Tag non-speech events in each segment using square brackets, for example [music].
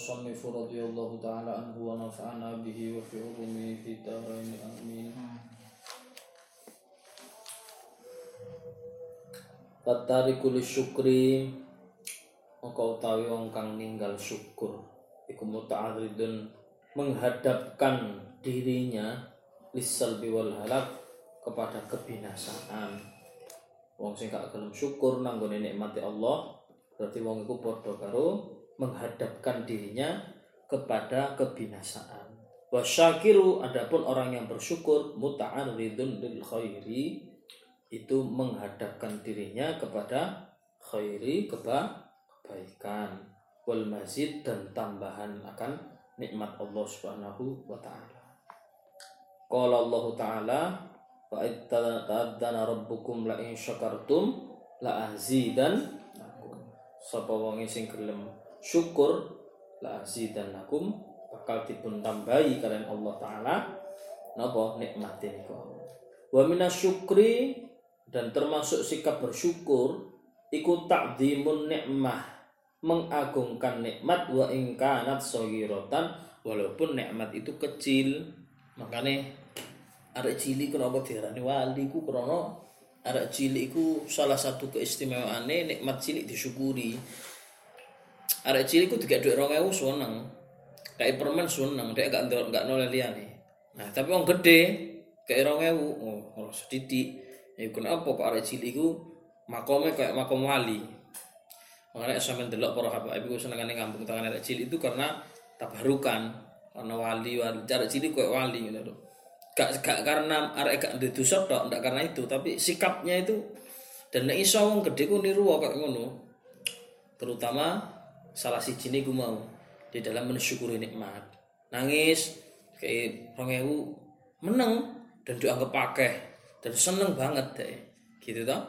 Radhiyallahu ta'ala anhu wa nafa'ana bihi wa fi ulumihi fi darain amin. Fatariku syukri maka utawi wong kang ninggal syukur iku muta'arridun menghadapkan dirinya lisalbi wal halak kepada kebinasaan. Wong sing gak gelem syukur nang gone nikmati Allah berarti wong iku padha karo menghadapkan dirinya kepada kebinasaan. Wasyakiru adapun orang yang bersyukur muta'arridun lil khairi itu menghadapkan dirinya kepada khairi keba kebaikan wal mazid dan tambahan akan nikmat Allah Subhanahu wa taala. Qala Allah taala wa ittadana rabbukum la in syakartum la azidan sapa wong sing gelem syukur la azidannakum bakal dipun tambahi kalian Allah taala. Napa? Nikmate niku wa minasyukri dan termasuk sikap bersyukur iku takdimun nikmah mengagungkan nikmat wa ingkanat sogirotan walaupun nikmat itu kecil. Makanya arek cilik kenapa diarani wali ku krono arek cilik iku salah satu keistimewaane nikmat cilik disyukuri arek cilik ku tiga duit 2000 seneng. Kayak permen seneng dia gak gak noleh liane nah tapi orang gede kayak 2000 oh ora sedidik. Ya kenapa kok arek cilik ku makomnya kayak makom wali. Makanya sampe delok para habaib iku senengane ngambung tangan arek cilik itu karena tabarukan. Karena wali wali. Arek cilik kayak wali gitu gak, gak karena arek gak dosa tok ndak karena itu tapi sikapnya itu dan nek iso wong gede ku niru kok ngono. Terutama salah siji niku mau di dalam mensyukuri nikmat nangis kayak rongewu meneng dan dianggap pakai dan seneng banget deh gitu toh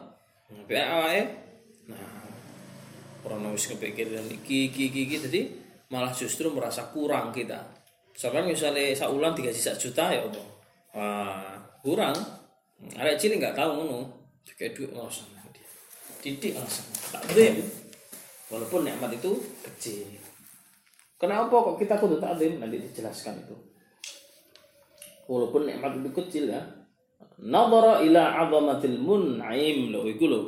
tapi awake nah orang wis kepikiran iki iki iki jadi malah justru merasa kurang kita Soalnya misalnya saulan tiga sisa juta ya Allah Wah, kurang. Arek cilik nggak tahu ngono. Kayak duit langsung. Didik langsung. Tak boleh. Walaupun nikmat itu kecil. Kenapa kok kita kudu takdim? Nanti dijelaskan itu. Walaupun nikmat itu kecil ya. Nadhara ila 'azamatil mun'im lho iku lho.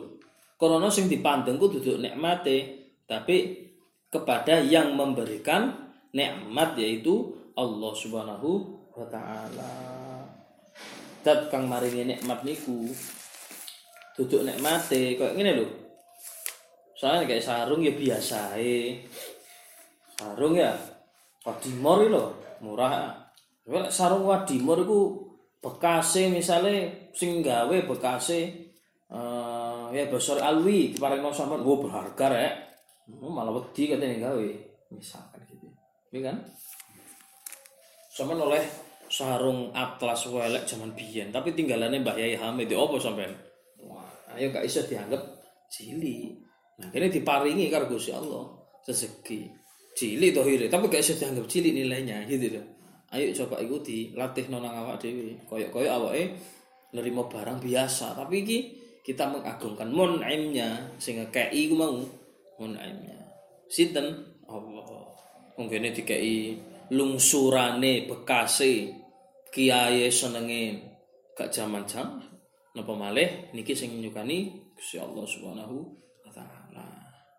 Karena sing dipandang ku duduk nikmate, tapi kepada yang memberikan nikmat yaitu Allah Subhanahu wa taala dat kang maringi nikmat niku duduk nikmate kayak ngene lho soalnya kayak sarung ya biasa sarung ya wadimor lho murah. Kalau sarung wadimor iku bekase misalnya sing gawe bekase uh, ya besar alwi diparingno sampean oh berharga oh, malah wedi katanya gawe. Misalkan gitu. Iya kan? Sampean oleh sarung atlas welek zaman biyen tapi tinggalannya Mbah Yai Hamid opo sampean? Wah ayo gak iso dianggap cili nah ini diparingi karo Gusti Allah rezeki cili toh hire tapi gak iso dianggap cili nilainya gitu loh. Ayo coba ikuti latih nonang awak dewi koyok koyok awake nerima barang biasa. Tapi iki kita mengagungkan mun'imnya. Sehingga kei ku mau mun'imnya. Sinten? Allah. Mungkin dikei lungsurane bekase kiai senenge. Gak zaman jam napa malih niki sing nyukani Gusti Allah Subhanahu taala.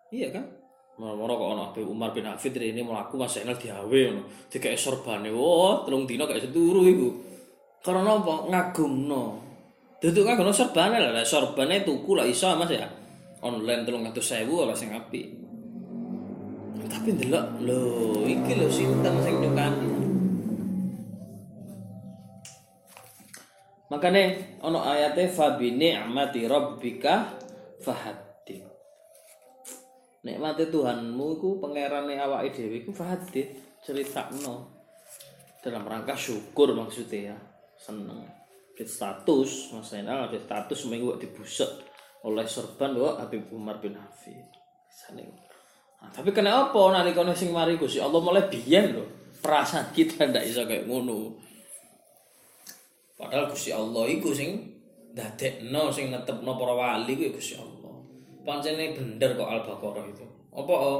Iya kan? Moro-moro kok ana Umar bin Hafid ini mlaku Mas Zainal diawe ngono. Dikek sorbane. Oh, telung dina gak seturu iku. Karena apa? Ngagumno. Duduk ngagumno sorbane lah, sorbane tuku lah iso Mas ya. Online 300.000 lah sing apik. Tapi ndelok lho, iki lho sinten sing nyukani. Makanya ono ayatnya fabi ni'mati rabbika fahaddith. Nikmati Tuhanmu iku pangerane awake dhewe iku fahaddith, critakno. Dalam rangka syukur maksudnya ya. Seneng. Fit status, maksudnya fit status minggu dibuset oleh sorban wa Habib Umar bin Hafid. Nah, tapi kenapa nalika sing mari Gusti Allah mulai biyen lho. Perasaan kita ndak iso kayak ngono. Padahal Gusti Allah iku sing dadekno sing netepno para wali iku Gusti Allah. Pancene bener kok Al-Baqarah itu. Apa oh?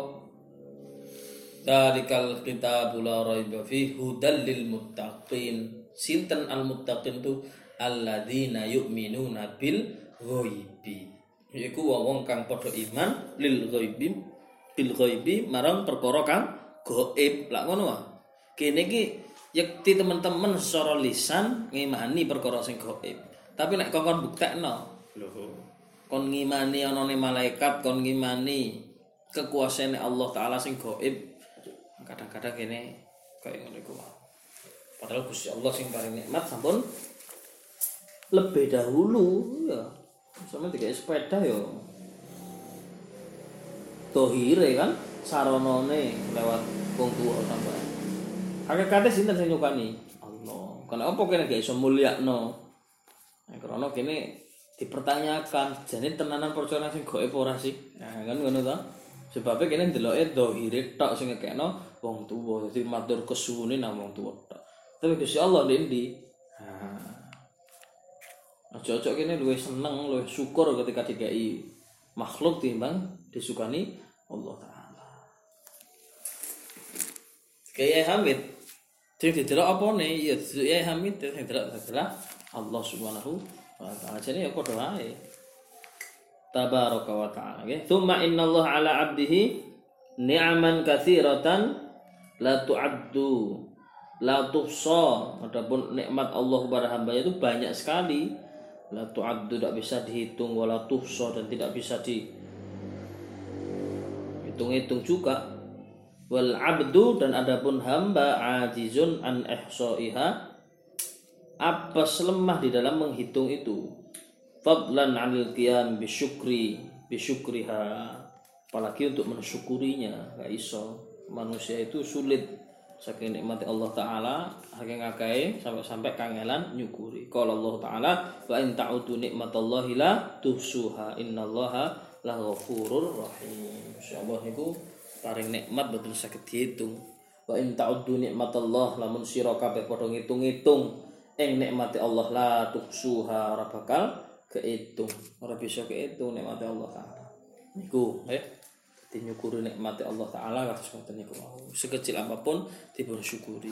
Dalikal kitabul la raiba fi hudal lil muttaqin. Sinten al muttaqin tu alladzina yu'minuna bil ghaibi. Iku wong kang padha iman lil ghaibi bil ghaibi marang perkara kang gaib. Lah ngono wae. Kene iki yakti teman-teman secara lisan ngimani perkara sing gaib. Tapi nek kon buktekno, kon ngimani anane malaikat, kon ngimani kekuasaan Allah taala sing gaib. Kadang-kadang kene kaya ngono iku Padahal Gusti Allah sing paling nikmat sampun lebih dahulu ya. Sama tiga sepeda ya. Tohire kan saronone lewat wong sampai. Hakikate sinten sing nyukani? Allah. Karena apa kene gak iso mulyakno? Nah, karena kene dipertanyakan, jadi tenanan percaya sing gaib ora sih? Nah, kan ngono ta? Sebabnya kene ndeloke dohire tok sing ngekekno wong tuwa. Dadi matur kesuwune nang wong tuwa tok. Tapi Gusti Allah ndi? Nah. Ojo-ojo kene luwih seneng, luwih syukur ketika dikai makhluk timbang disukani Allah taala. Kayak Hamid, sing didelok apa nih? Ya Hamid didelok adalah Allah Subhanahu Jadi ya padha wae. Tabaraka wa ta'ala nggih. Tsumma innallaha ala 'abdihi ni'aman katsiratan la tu'addu la tuhsa. Adapun nikmat Allah kepada hambanya itu banyak sekali. La tu'addu tidak bisa dihitung wala tuhsa dan tidak bisa di hitung-hitung juga. Wal 'abdu dan adapun hamba ajizun an ihsaiha apa lemah di dalam menghitung itu? Fadlan 'anil qiyam bisyukri bisyukriha. Apalagi untuk mensyukurinya gak iso. Manusia itu sulit. Saking nikmati Allah taala saking ngakai sampai-sampai kangelan nyukuri. Kalau Allah taala wa in ta'udu nikmatallahi la tuhsuha. Innallaha laghafurur rahim. Insyaallah niku paring nikmat betul sakit dihitung. Wa in ta'udu nikmatallah. Lamun sira kabeh padha ngitung-ngitung ing nikmati Allah la tuhsuha ora bakal kehitung ora bisa kehitung nikmati Allah taala. Niku eh dinyukuri nikmati Allah taala kados ngoten niku. Sekecil apa pun dipun syukuri.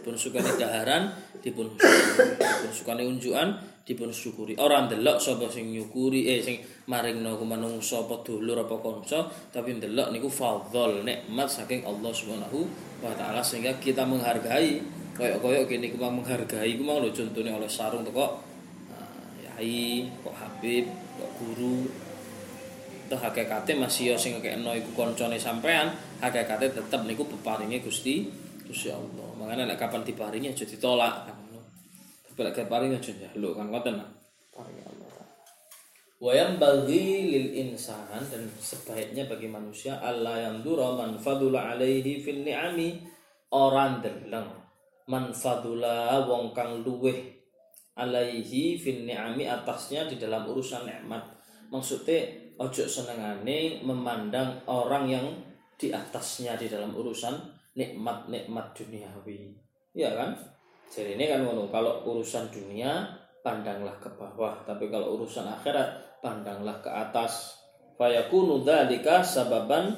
Dipun sukani daharan dipun syukuri. Dipun sukani unjukan dipun syukuri. Ora ndelok sapa sing nyukuri eh sing maringno ku manungsa apa dulur apa kanca tapi ndelok niku fadhol nikmat saking Allah Subhanahu wa taala sehingga kita menghargai koyok-koyok kene ku menghargai ku mau lho contone oleh sarung teko yai kok Habib kok guru. Toh hakikate masih yo sing ngekekno iku koncone sampean hakikate tetep niku peparinge Gusti Gusti Allah. Makanya nek kapan diparingi aja ditolak. Kan tapi lek diparingi aja njaluk kan paringi Allah. Wayang bagi lil insan dan sebaiknya bagi manusia Allah yang dura man fadula alaihi fil ni'ami. Orang deleng man fadula wong kang luweh alaihi fin ni'ami atasnya di dalam urusan nikmat. Maksudnya ojo senengane memandang orang yang di atasnya di dalam urusan nikmat-nikmat duniawi. Ya kan? Jadi ini kan ngono, kalau urusan dunia pandanglah ke bawah, tapi kalau urusan akhirat pandanglah ke atas. Fayakunu dzalika sababan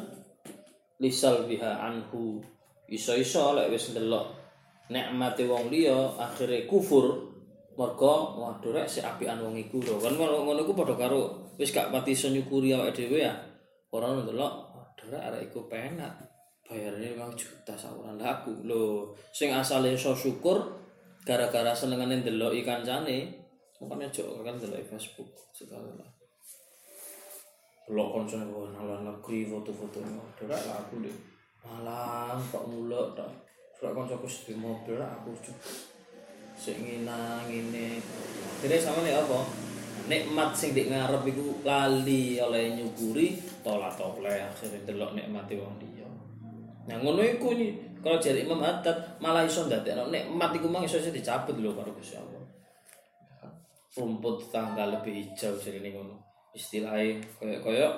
lisal biha anhu. Iso-iso lek wis ndelok nikmate wong liya akhire kufur. Mergo waduh rek si apian wong iku lho kan ngono iku padha karo wis gak pati iso nyukuri awake dhewe ya. Ora ndelok waduh rek arek iku penak. Bayarnya 5 juta sahuran lah aku lho sing asale iso syukur gara-gara senengane ndelok kancane makanya jok kan ndelok Facebook segala. Lo konsen gue nalar negeri foto-fotonya, udah aku deh. Malah kok muluk tok. Surat koncoku di mobil aku sing ngina ngene. Jadi sama nih apa? Nikmat sing dik ngarep iku lali oleh nyukuri tolak toleh akhirnya delok nikmati wong liya. Nah ngono iku nih kalau jadi Imam Haddad malah iso ndadekno nikmat iku mang iso dicabut lho karo Gusti Allah. Rumput tangga lebih hijau jadi ini ngono. Istilahnya koyok-koyok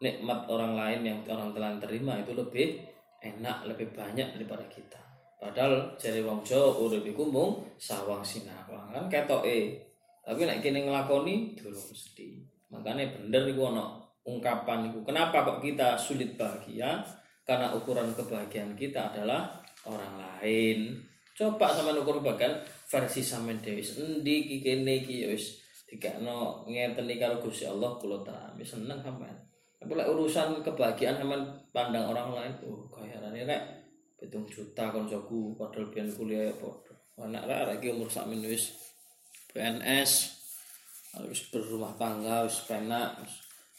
nikmat orang lain yang orang telah terima itu lebih enak, lebih banyak daripada kita. Padahal jadi wong Jawa urip iku mung sawang sinawang kan ketoke. Tapi nek kene nglakoni durung mesti. Makanya bener iku ana ungkapan iku. Kenapa kok kita sulit bahagia? karena ukuran kebahagiaan kita adalah orang lain coba sama ukur bagian versi sampean dhewe endi iki kene iki ya wis dikakno ngeten iki karo Gusti Allah kula tami seneng sampean tapi urusan kebahagiaan sampean pandang orang lain tuh kayane rek pitung juta koncoku padahal biyen kuliah ya padha anak arek iki umur sakmen wis PNS wis berumah tangga wis penak wis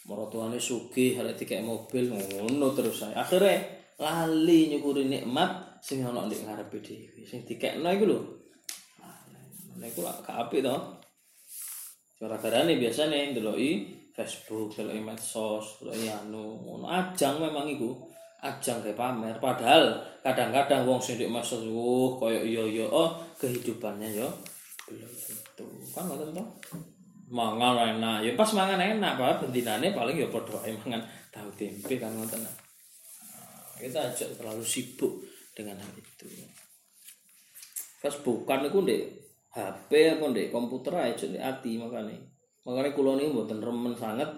maratuane sugih arek dikek mobil ngono terus saya akhirnya lali nyukuri nikmat sing ana ndek ngarepe dhewe. Sing dikekno iku lho. Nah iku lak gak apik to. Gara-garane biasane ndeloki Facebook, ndeloki medsos, ndeloki anu ngono ajang memang iku ajang kayak pamer. Padahal kadang-kadang wong sing ndek medsos uh koyo iya iya oh kehidupannya yo belum tentu. Kan ngoten to mangan enak. Ya pas mangan enak pak. Bentinane paling ya padha ae mangan tahu tempe kan ngoten. Nah, kita aja terlalu sibuk dengan hal itu. Pas bukan itu deh HP apa deh komputer aja di hati makanya makanya kulo ini buatan remen sangat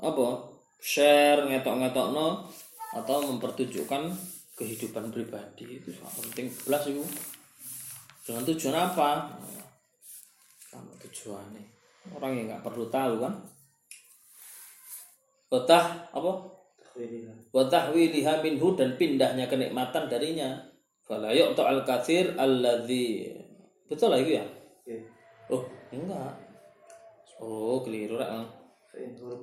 apa? Share ngetok-ngetok no atau mempertunjukkan kehidupan pribadi. Itu sangat penting. Belas itu. Dengan tujuan apa? Sama tujuannya. Orang yang nggak perlu tahu kan? Betah apa? Wa tahwiliha minhu dan pindahnya kenikmatan darinya. Fala yu'ta al kathir alladhi betul lah itu ya? Iya. oh enggak. Oh keliru lah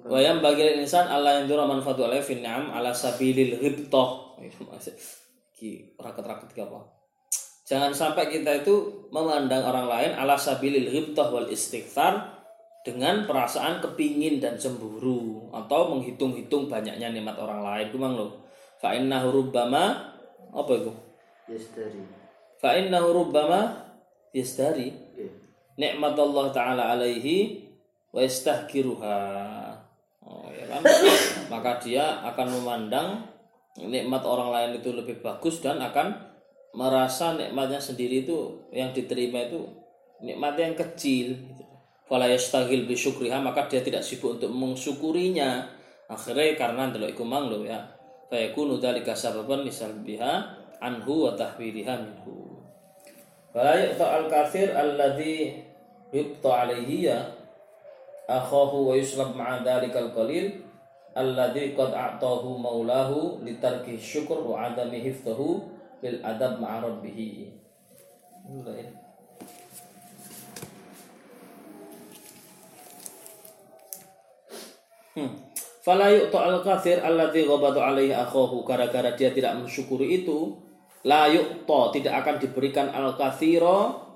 wa yang bagi insan Allah yang dura manfaatu alaihi fi ni'am ala sabilil ghibtah ki rakat-rakat apa? Jangan sampai kita itu memandang orang lain ala sabilil ghibtah wal istighfar dengan perasaan kepingin dan cemburu atau menghitung-hitung banyaknya nikmat orang lain. Kumang lo fa innahu rubbama apa itu? Yasdari. Fa innahu rubbama yasdari. Yeah. nikmat Allah taala alaihi wa yastahkiruha. Oh ya kan? [coughs] Maka dia akan memandang nikmat orang lain itu lebih bagus dan akan merasa nikmatnya sendiri itu yang diterima itu nikmat yang kecil. Fala yastagil bi maka dia tidak sibuk untuk mensyukurinya. Akhirnya karena ndelok iku mang ya. Fa yakunu dzalika sababan misal biha anhu wa tahwiliha minhu. Fala kafir alladhi yubta alaihi ya akhahu wa yuslab ma'a dzalikal qalil alladhi qad a'tahu maulahu litarki syukur wa adami hifdahu bil adab ma'a rabbih Hmm. Fala yu'ta'al kafir alladzi ghabatu alaihi akhahu. Gara-gara dia tidak mensyukuri itu la yu'ta tidak akan diberikan al kathira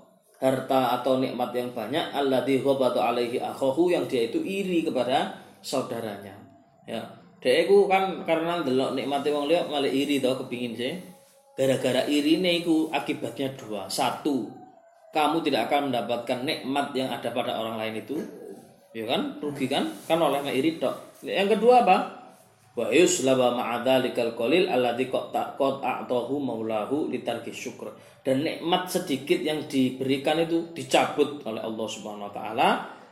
harta atau nikmat yang banyak alladzi ghabatu alaihi akhahu yang dia itu iri kepada saudaranya. Ya. Dia itu kan karena delok nikmati wong liya malah iri tau kepingin sih. Gara-gara irine itu akibatnya dua. Satu kamu tidak akan mendapatkan nikmat yang ada pada orang lain itu. Ya kan? Rugi kan? Kan oleh iri tok. Yang kedua apa wa yuslaba ma'adzalikal qalil alladzi qad qad a'tahu maulahu litarki syukur dan nikmat sedikit yang diberikan itu dicabut oleh Allah Subhanahu wa taala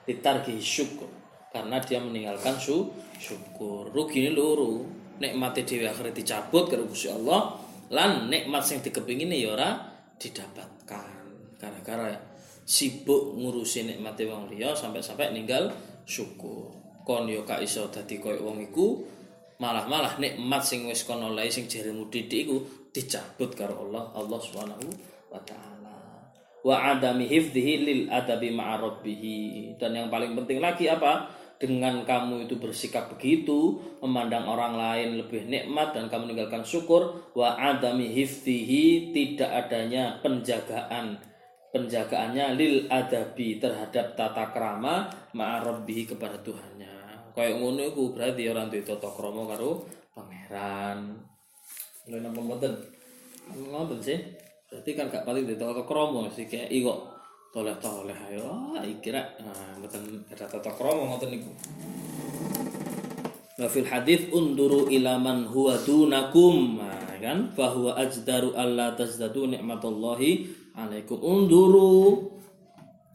litarki syukur karena dia meninggalkan su syukur. Rugi ini luru. Nikmat dhewe akhirnya dicabut karo Gusti Allah. Lan nikmat sing dikepingin ya ora didapatkan. Gara-gara sibuk ngurusin nikmate wong liya sampai-sampai ninggal syukur. Kon yo gak iso dadi koyo wong iku, malah-malah nikmat sing wis kon oleh sing jaremu didik iku dicabut karo Allah, Allah Subhanahu wa taala. Wa adami hifdhihi lil adabi ma'a rabbih. Dan yang paling penting lagi apa? dengan kamu itu bersikap begitu memandang orang lain lebih nikmat dan kamu meninggalkan syukur wa adami hifdhihi tidak adanya penjagaan penjagaannya lil adabi terhadap tata krama ma'arabbihi kepada Tuhannya. Kayak ngono iku berarti orang duwe tata krama karo pangeran. Lha napa mboten? Ngoten sih. Berarti kan gak paling duwe tata krama sih kayak kok toleh-toleh ayo ah, iki rek. Nah, mboten ada tata krama ngoten niku. Wa fil hadis unduru ila man huwa dunakum. Nah, kan fahuwa ajdaru alla tazdadu nikmatallahi alaikum unduru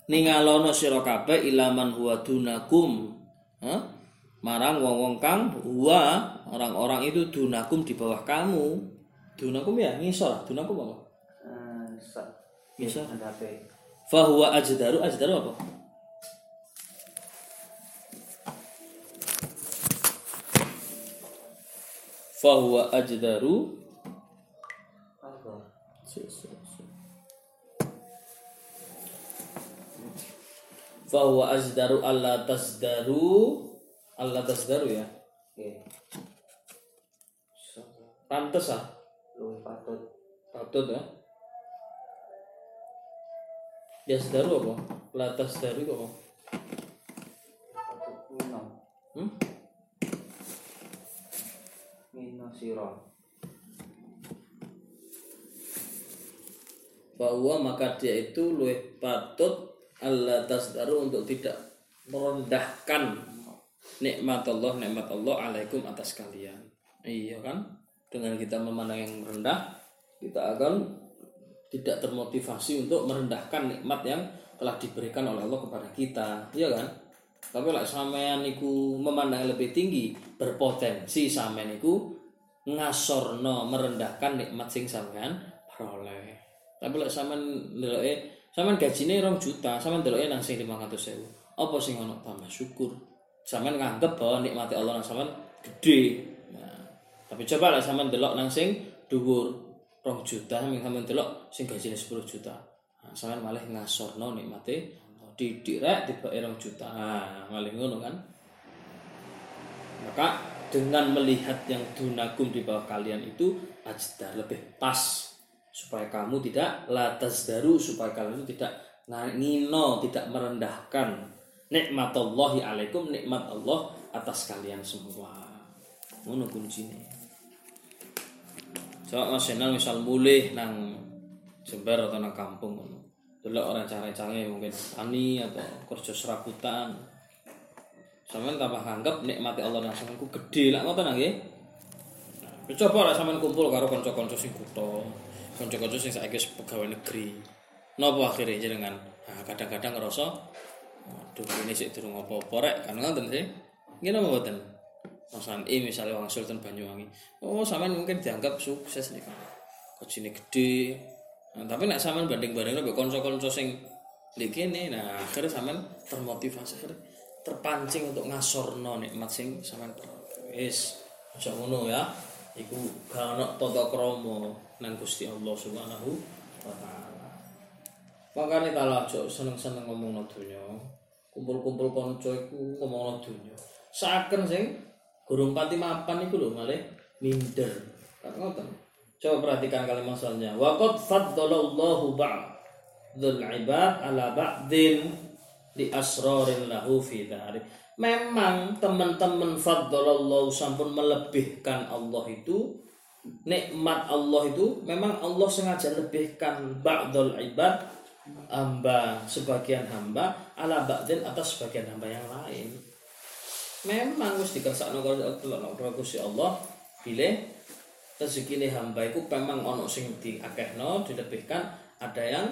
ningalono sira kabeh ilaman huwa dunakum ha marang wong-wong kang wa orang-orang itu dunakum di bawah kamu. Dunakum ya? Ngisor dunakum apa? Eh, Bisa. ada apa? fahuwa ajdaru. Ajdaru apa? Fahuwa ajdaru. Fahuwa ajdaru alla tasdaru alla tasdaru ya. So, pantes ah luwih patut patut ya Yasdaru apa? La tasdaru itu apa? patut mino Hmm? mino sira bahwa maka dia itu luwih patut Allah tasdaru untuk tidak merendahkan nikmat Allah nikmat Allah alaikum atas kalian. Iya kan? Dengan kita memandang yang rendah kita akan tidak termotivasi untuk merendahkan nikmat yang telah diberikan oleh Allah kepada kita. Iya kan? Tapi lah sampean memandang lebih tinggi berpotensi sampean niku ngasorno merendahkan nikmat sing sampean peroleh. Tapi lek sampean ndeloke sampean gajine 2 juta sampean ndeloke nang sing 500.000 apa sing ono tambah syukur sampean nganggep bahwa nikmati Allah nang sampean gede. Nah, tapi coba lek sampean delok nang sing dhuwur 2 juta sampean sampean delok sing gajine 10 juta. Nah, sampean malah ngasorno nikmate didik rek tiba 2 juta. Nah, malah ngono kan? Maka dengan melihat yang dunakum di bawah kalian itu ajdar lebih pas supaya kamu tidak latas daru supaya kalian itu tidak ngino tidak merendahkan nikmat Allahi alaikum nikmat Allah atas kalian semua. Ngono kuncinya coba mas Yenal misal mulih nang Jember atau nang kampung ngono. Delok orang cara-caranya mungkin tani atau kerja serabutan. Sampean tambah nganggep nikmati Allah dan sampean ku gede. Lah ngoten nggih. Nah, coba lah sampean kumpul karo kanca-kanca sing kutho, kanca-kanca sing saiki pegawai negeri. Napa akhirnya jenengan? Nah, kadang-kadang ngerasa aduh ini sih durung apa-apa rek kan ngoten sih. Ngene apa mboten? Mas I misalnya Wang Sultan Banyuwangi. Oh, sampean mungkin dianggap sukses nih. Kecine gede. Nah, tapi nek sampean banding-bandingno mbek kanca-kanca sing lek kene nah akhirnya sampean termotivasi terpancing untuk ngasorno nikmat sing peroleh. Wis aja ya. Iku gak ono tata krama nang Gusti Allah Subhanahu wa taala. Makane tala aja seneng-seneng ngomongno donya. Kumpul-kumpul kanca iku ngomongno donya. Saken sing gurung pati mapan iku lho malih minder. Kan ngoten. Coba perhatikan kalimat selanjutnya. Wa qad faddalallahu ba'dul ibad ala ba'din di asrorin lahu fi dhari. Memang teman-teman faddalallahu sampun melebihkan Allah itu nikmat Allah itu memang Allah sengaja lebihkan ba'dul ibad hamba sebagian hamba ala ba'din atas sebagian hamba yang lain. Memang wis dikersakno karo Gusti Allah pilih rezeki hamba itu memang ono sing diakehno dilebihkan ada yang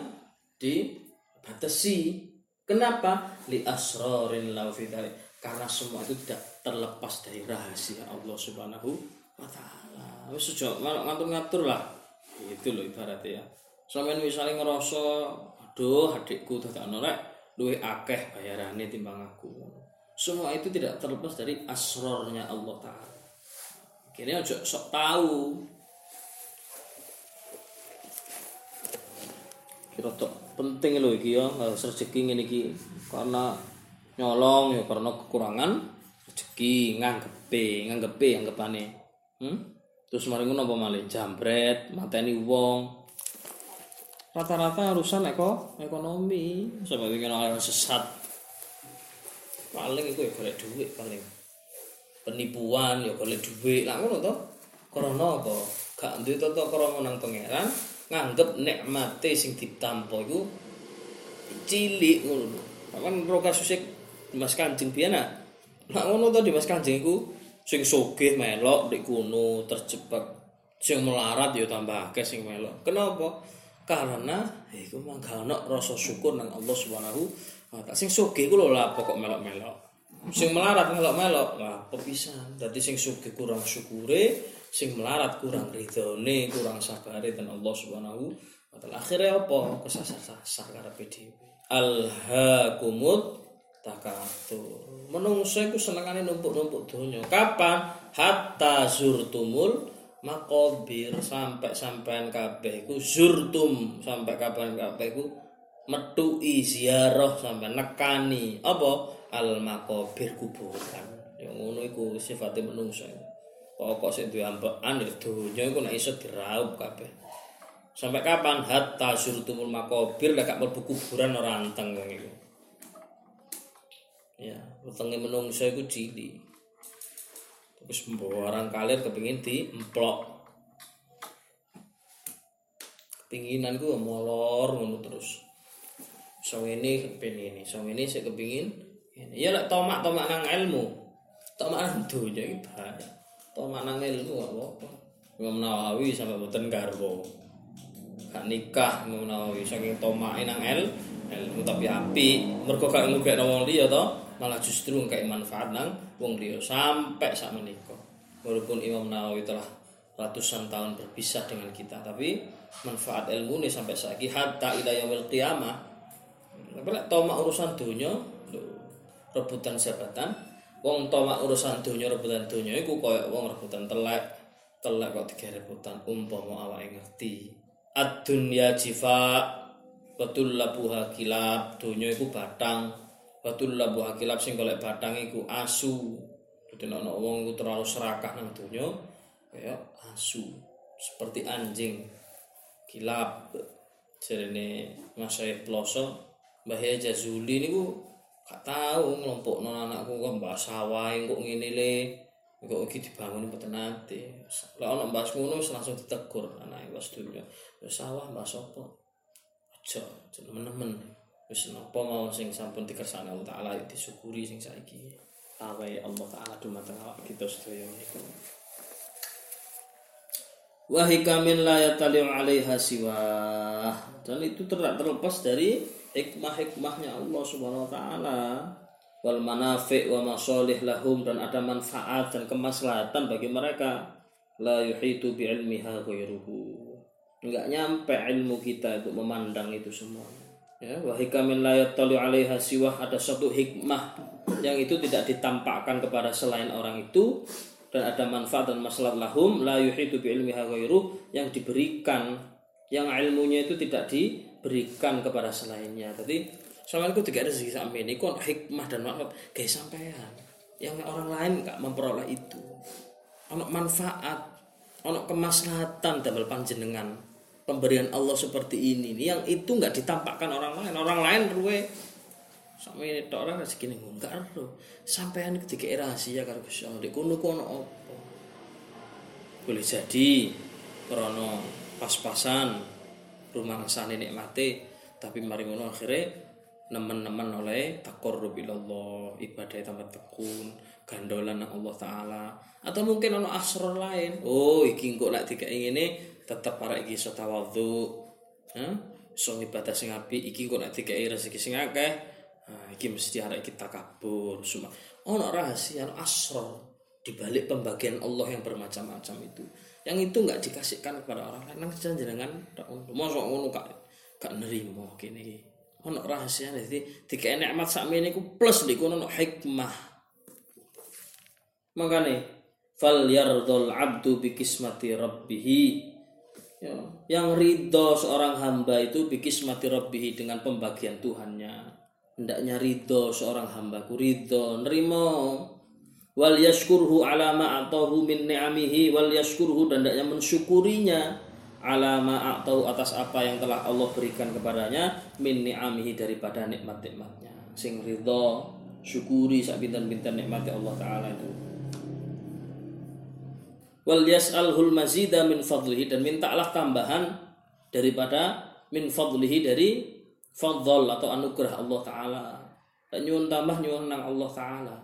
dibatasi Kenapa? Li asrorin lau Karena semua itu tidak terlepas dari rahasia Allah Subhanahu wa taala. Wis aja ngatur-ngatur lah. Itu loh ibaratnya ya. Sampeyan misalnya ngerasa aduh adikku dadak ono rek luwih akeh bayarane timbang aku. Semua itu tidak terlepas dari asrornya Allah taala. Kini aja sok tahu. Kira tok penting lho iki ya harus rezeki ngene iki karena nyolong ya karena kekurangan rezeki nganggepe nganggepe anggapane hmm? terus mari ngono apa malih jambret mateni wong rata-rata urusan eko ekonomi sampai bikin orang sesat paling itu ya golek duit paling penipuan ya golek duit lah ngono to karena apa gak duwe tata krama nang pangeran nganggep nikmate sing ditampa iku cilik ngono. Kan ro kasus Mas Kanjeng biyen nah. Nah ngono to di Mas Kanjeng iku sing sugih melok ndek kono terjebak sing melarat ya tambah akeh sing melok. Kenapa? Karena iku mah gak ono rasa syukur nang Allah Subhanahu wa taala. Sing sugih iku lho lah pokok melok-melok. sing melarat melok-melok lah pepisan dadi sing sugih kurang syukure sing melarat kurang ridhone kurang sabare dan Allah Subhanahu wa taala. Akhire apa? Kesasar-sasar karepe dhewe. Alhaakumut takatur. Menungso iku senengane numpuk-numpuk donya. Kapan? Hatta zurtumul makobir sampai sampean kabeh iku zurtum sampai kapan kabeh iku metui ziarah sampai nekani. Apa? Al makobir kuburan. Yang ngono iku sifatnya menungso pokok sing duwe ambekan ya donya iku nek iso diraup kabeh. Sampai kapan? Hatta zurtumul makobir lek gak mlebu kuburan ora anteng iku ya wetenge menungso iku cilik terus orang kalir kepingin di emplok kepinginan gue molor ngono terus. Song ini kepingin ini song ini saya kepingin ya lah tomak tomak nang ilmu. Tomak nang dunia iki bahaya tomak nang ilmu gak apa Imam Nawawi sampai boten garbo gak nikah Imam Nawawi saking tomak nang el ilmu tapi api mergo gak ngugek wong liya to malah justru kayak manfaat nang wong liya sampai sak menika. Walaupun Imam Nawawi telah ratusan tahun berpisah dengan kita tapi manfaat ilmu ini sampai saat ini hatta ila yaumil qiyamah. Tapi lek tomak urusan dunia rebutan jabatan. Wong tomak urusan dunia rebutan dunia iku koyo wong rebutan telek telek kok tiga rebutan umpama awake ngerti. Ad-dunya jifa betul labuha kilab dunia iku batang betul labuha kilab sing golek batang iku asu. Jadi nek wong iku terlalu serakah nang dunia kayak asu. Seperti anjing. Kilap jarene Mas Syed Ploso Mbah Jazuli niku gak tahu ngelompok non anakku kok mbak sawah kok ngene le. Kok iki dibangun mboten nate. Lek ana mbah ngono wis langsung ditegur anake wis dunya wis sawah mbah sapa? Aja temen-temen wis napa mau sing sampun dikersakne Allah taala disyukuri sing saiki. Awe Allah taala dumateng awak kita sedaya niku wa hikamin la yatali'u 'alaiha siwa. Dan itu tidak terlepas dari hikmah-hikmahnya Allah Subhanahu wa taala. Wal manafi' wa masalih lahum dan ada manfaat dan kemaslahatan bagi mereka. La yuhitu bi ilmiha ghairuhu. Enggak nyampe ilmu kita untuk memandang itu semua ya wa hikamin la yatali'u 'alaiha siwa ada satu hikmah yang itu tidak ditampakkan kepada selain orang itu dan ada manfaat dan masalah lahum la yuhidu bi ilmiha yang diberikan yang ilmunya itu tidak diberikan kepada selainnya. Jadi soalnya itu tidak ada segi sampai ini kok hikmah dan manfaat kayak sampean yang orang lain nggak memperoleh itu. Ono manfaat, ono kemaslahatan dalam panjenengan pemberian Allah seperti ini yang itu nggak ditampakkan orang lain. Orang lain ruwe sampai ini orang segini enggak ero. Sampean ketika rahasia karo Gusti Allah kono kono apa? Boleh jadi krono pas-pasan rumah ngesane nikmate tapi mari ngono akhirnya nemen-nemen oleh takorrub ilallah ibadah tambah tekun gandolan Allah taala. Atau mungkin ono asror lain. Oh iki kok lek dikai ngene tetep arek iki iso tawadhu ha iso ibadah sing apik iki kok nek dikai rezeki sing akeh Nah, iki mesti arek kita kabur semua. Ono rahasia ono asrar di balik pembagian Allah yang bermacam-macam itu. Yang itu nggak dikasihkan kepada orang lain. Nang jenengan mosok ngono kak gak nerimo kene iki. Ono rahasia dadi dikek nikmat sakmene iku plus kono ono hikmah. Makane fal yardul abdu bi kismati rabbih ya, yang ridho seorang hamba itu bikis mati rabbihi dengan pembagian Tuhannya. Hendaknya ridho seorang hambaku ridho nerimo wal yashkurhu ala ma atahu min ni'amihi wal yashkurhu dan hendaknya mensyukurinya ala ma atau atas apa yang telah Allah berikan kepadanya min ni'amihi daripada nikmat-nikmatnya. Sing ridho syukuri sak bintan-bintan nikmat Allah taala itu wal yas'alhul mazida min fadlihi dan mintalah tambahan daripada min fadlihi dari fadl atau anugerah Allah taala. Dan nyuwun tambah nyuwun nang Allah taala.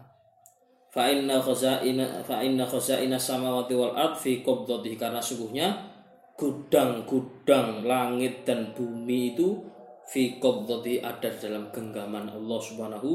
Fa inna khazaina fa inna khazaina samawati wal ard fi qabdatihi karena sungguhnya gudang-gudang langit dan bumi itu fi qabdatihi ada dalam genggaman Allah Subhanahu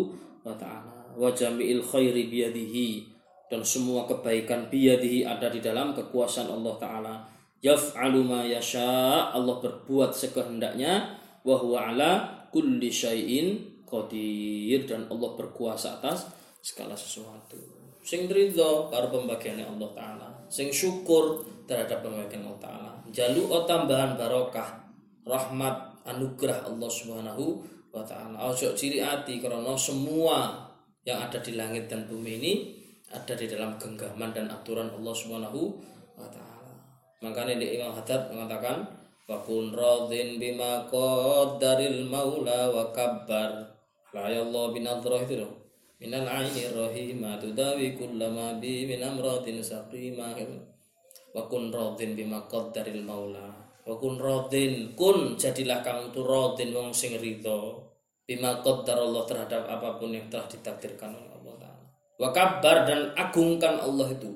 wa taala. Wa jami'il khairi biyadihi dan semua kebaikan biyadihi ada di dalam kekuasaan Allah taala. Yaf'alu ma yasha Allah berbuat sekehendaknya. Wa huwa ala kulli syai'in qadir. Dan Allah berkuasa atas segala sesuatu. Sing ridho karo pembagiannya Allah taala. Sing syukur terhadap pembagian Allah taala. Jaluk tambahan barokah rahmat anugerah Allah Subhanahu wa taala. Ojo ciri ati karena semua yang ada di langit dan bumi ini ada di dalam genggaman dan aturan Allah Subhanahu wa taala. Makanya di Imam Haddad mengatakan wa kun radin bima qaddaril maula wa kabbar. Ya Allah binadrah itu loh. Minal aini rahimah tudawi kullama bi min amratin saqimah wa kun radin bima qaddaril maula. Wa kun radin kun jadilah kamu tuh radin wong sing ridho. Bima qaddar Allah terhadap apa pun yang telah ditakdirkan Allah taala wa kabbar dan agungkan Allah itu.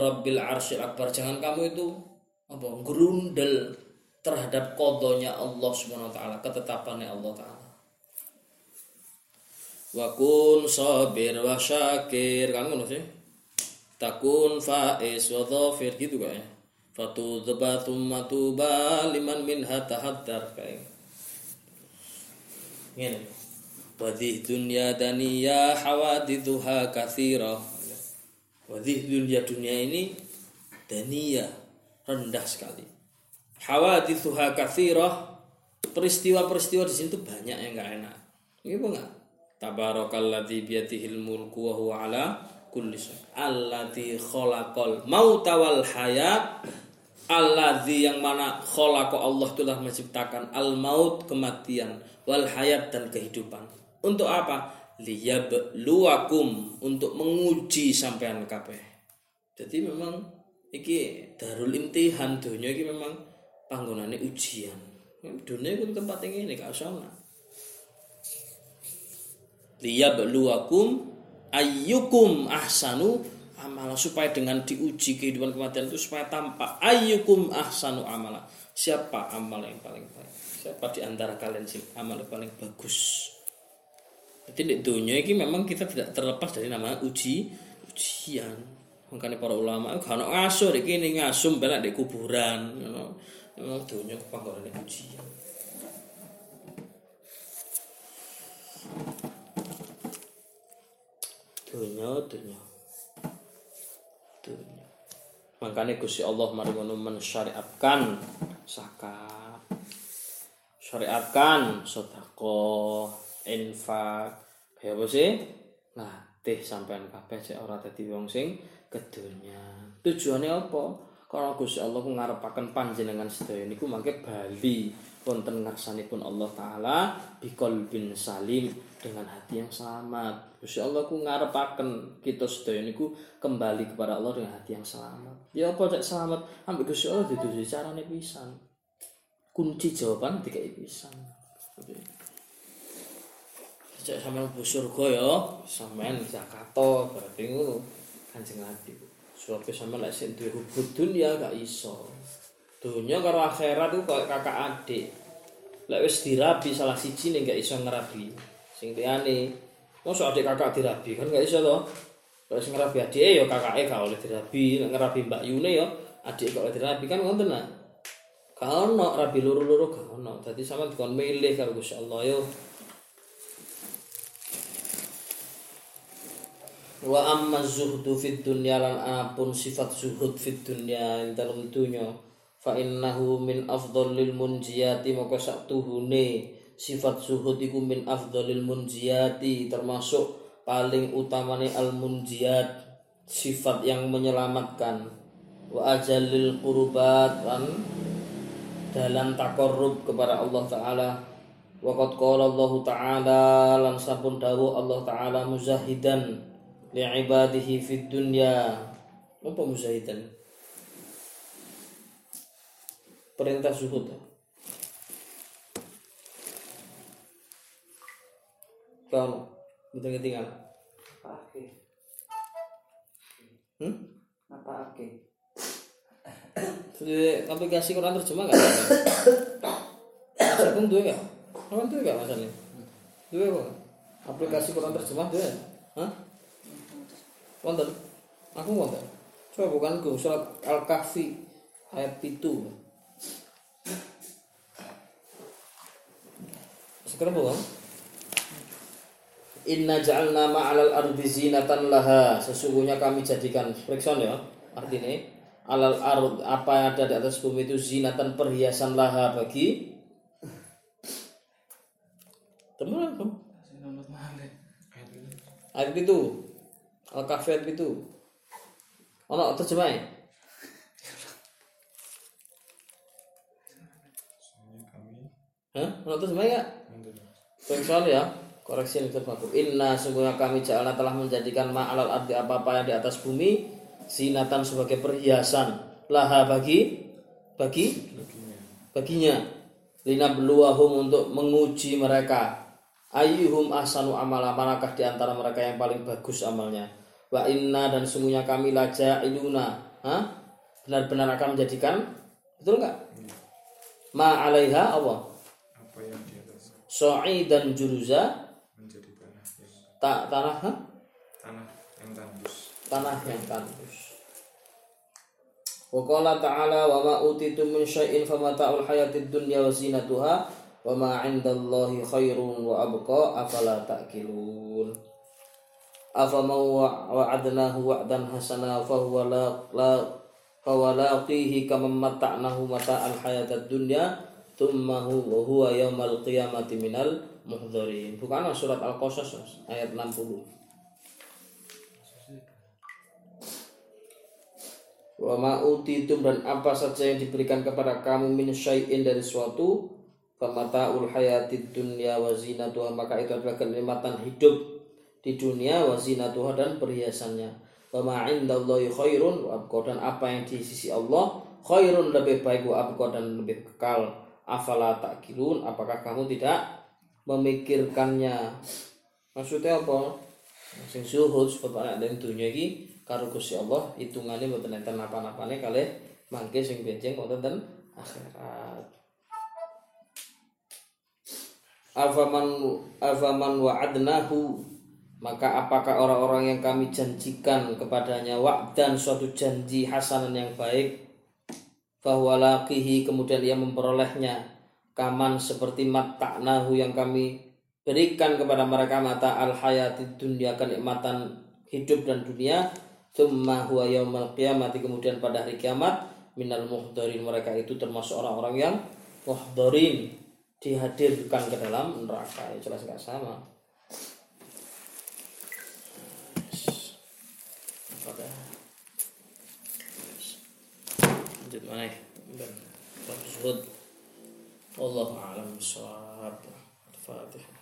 Rabbil arsyil akbar. Jangan kamu itu apa gerundel terhadap kodonya Allah subhanahu wa taala ketetapannya Allah taala. Wa kun sabir wa syakir. Kan ngono sih? Takun faiz wa dhafir. Gitu kayaknya. Fatu dzaba thumma tuba liman minha tahaddar. Kayak ngene wadih dunya daniya hawadithuha kathira wadih dunya dunia ini daniya rendah sekali hawadithuha kathira peristiwa-peristiwa di situ banyak yang nggak enak ini apa enggak Tabarakalladzi biyadihil mulku wa huwa ala kulli syai. Alladzi khalaqal mauta wal hayat. Yang mana khalaqa Allah telah menciptakan al maut kematian wal hayat dan kehidupan. Untuk apa? Liyabluwakum untuk menguji sampean kabeh. Jadi memang iki darul imtihan dunia iki memang panggonane ujian. Dunia itu tempat yang ini gak usah liyabluwakum ayyukum ahsanu amala supaya dengan diuji kehidupan kematian itu supaya tampak ayyukum ahsanu amala siapa amal yang paling baik siapa di antara kalian sih amal yang paling bagus jadi di dunia ini memang kita tidak terlepas dari nama uji ujian. Makanya para ulama kalau ngasuh di kini ngasum benar di kuburan. Memang dunia kepanggolan ujian. Dunia dunia. Dunia. Makanya Gusti Allah mari mensyariatkan zakat syariatkan sedekah infak kaya apa sih latih sampean kabeh cek ora dadi wong sing kedunya tujuannya apa kalau Gusti Allah ku ngarepaken panjenengan sedaya niku mangke bali wonten ngarsanipun Allah taala biqalbin salim dengan hati yang selamat. Gusti Allah ku ngarepaken kita sedaya niku kembali kepada Allah dengan hati yang selamat. Ya apa cek selamat ambek Gusti Allah dituju carane pisan. Kunci jawaban dikai pisan. Cek sampean bu surga ya, sampean zakato berarti ngono. Kanjeng Nabi. Sebab sampean lek sing duwe hubud dunya gak iso. Dunya karo akhirat itu kayak kakak adik. Lek wis dirabi salah siji ning gak iso ngerabi. Sing liyane mosok adik kakak dirabi kan gak iso to. Lek sing ngerabi adike ya kakake gak oleh dirabi, nek ngerabi Mbak Yune ya adik kok oleh dirabi kan ngoten nah. Gak ono rabi loro-loro gak ono. Dadi sampean dikon milih karo Gusti Allah yo. Wa amma zuhdu fid dunya lan apun sifat zuhud fid dunya ing dalem dunya fa innahu min afdhalil munjiyati maka sak tuhune sifat zuhud iku min afdhalil munjiyati termasuk paling utamane al munjiyat sifat yang menyelamatkan. Wa ajalil qurbat lan dalam takorrub kepada Allah taala. Waqad qala Allah taala lan sampun dawuh Allah taala muzahidan li ibadihi fid dunya apa muzahidan perintah zuhud kamu betul ketinggalan Apa ake? hmm? Apa ake? Di aplikasi Quran terjemah nggak ada? Masa pun dua nggak? Kamu dua nggak masalahnya? Dua kok? aplikasi Quran terjemah dia Hah? Wonten? Aku wonten. Coba bukan gue surat Al-Kahfi ayat itu sekarang bukan Inna ja'alna ma'alal ardi zinatan laha. Sesungguhnya kami jadikan Periksa ya Artinya. Alal ard Apa yang ada di atas bumi itu Zinatan perhiasan laha bagi Teman Ayat itu Al-Kahfi ayat itu Ono terjemah Hah? Ono terjemah ya? Periksa ya koreksi yang terbaku. Inna sungguhnya kami ja'alna telah menjadikan ma'alal ardi apa-apa yang di atas bumi sinatan sebagai perhiasan. Laha bagi bagi baginya. Lina beluahum untuk menguji mereka. Ayyuhum ahsanu amala? Manakah di antara mereka yang paling bagus amalnya wa inna dan sungguhnya kami laja iluna benar-benar akan menjadikan betul nggak? Ma alaiha Allah apa yang di atas. So'i dan juruza. Menjadi tanah yang tak tanah ha? tanah yang tandus. Tanah yang tandus. Wa qala ta'ala wa ma utitum min syai'in famata'ul hayatid dunya wa zinatuha wa ma 'indallahi khairun wa abqa afala ta'qilun. La fa huwa laqihi kama mata'nahu mata'al hayatad dunya thumma huwa huwa yaumal qiyamati minal muhdharin. Bukan surat Al-Qasas ayat 60. wa ma'utitum dan apa saja yang diberikan kepada kamu min syai'in dari suatu famataul hayatid dunya wa zinatuha maka itu adalah kenikmatan hidup di dunia wa zinatuha dan perhiasannya. Wa ma khairun dan apa yang di sisi Allah khairun lebih baik wa dan lebih kekal. Afala ta'kilun apakah kamu tidak memikirkannya? Maksudnya apa? Sing suhud supaya ada dunia iki karo Gusti Allah hitungane mboten enten napa-napane kalih mangke sing benjing wonten ten akhirat. Afaman afaman wa'adnahu maka apakah orang-orang yang kami janjikan kepadanya wa'dan suatu janji hasanan yang baik bahwa laqihi kemudian ia memperolehnya kaman seperti matta'nahu yang kami berikan kepada mereka mata al hayati dunia kenikmatan hidup dan dunia thumma huwa yaumal qiyamati kemudian pada hari kiamat minal muhdarin mereka itu termasuk orang-orang yang muhdarin dihadirkan ke dalam neraka. Jelas nggak sama lanjut mana ya dan Zuhud Allah alam bisawab Al-Fatihah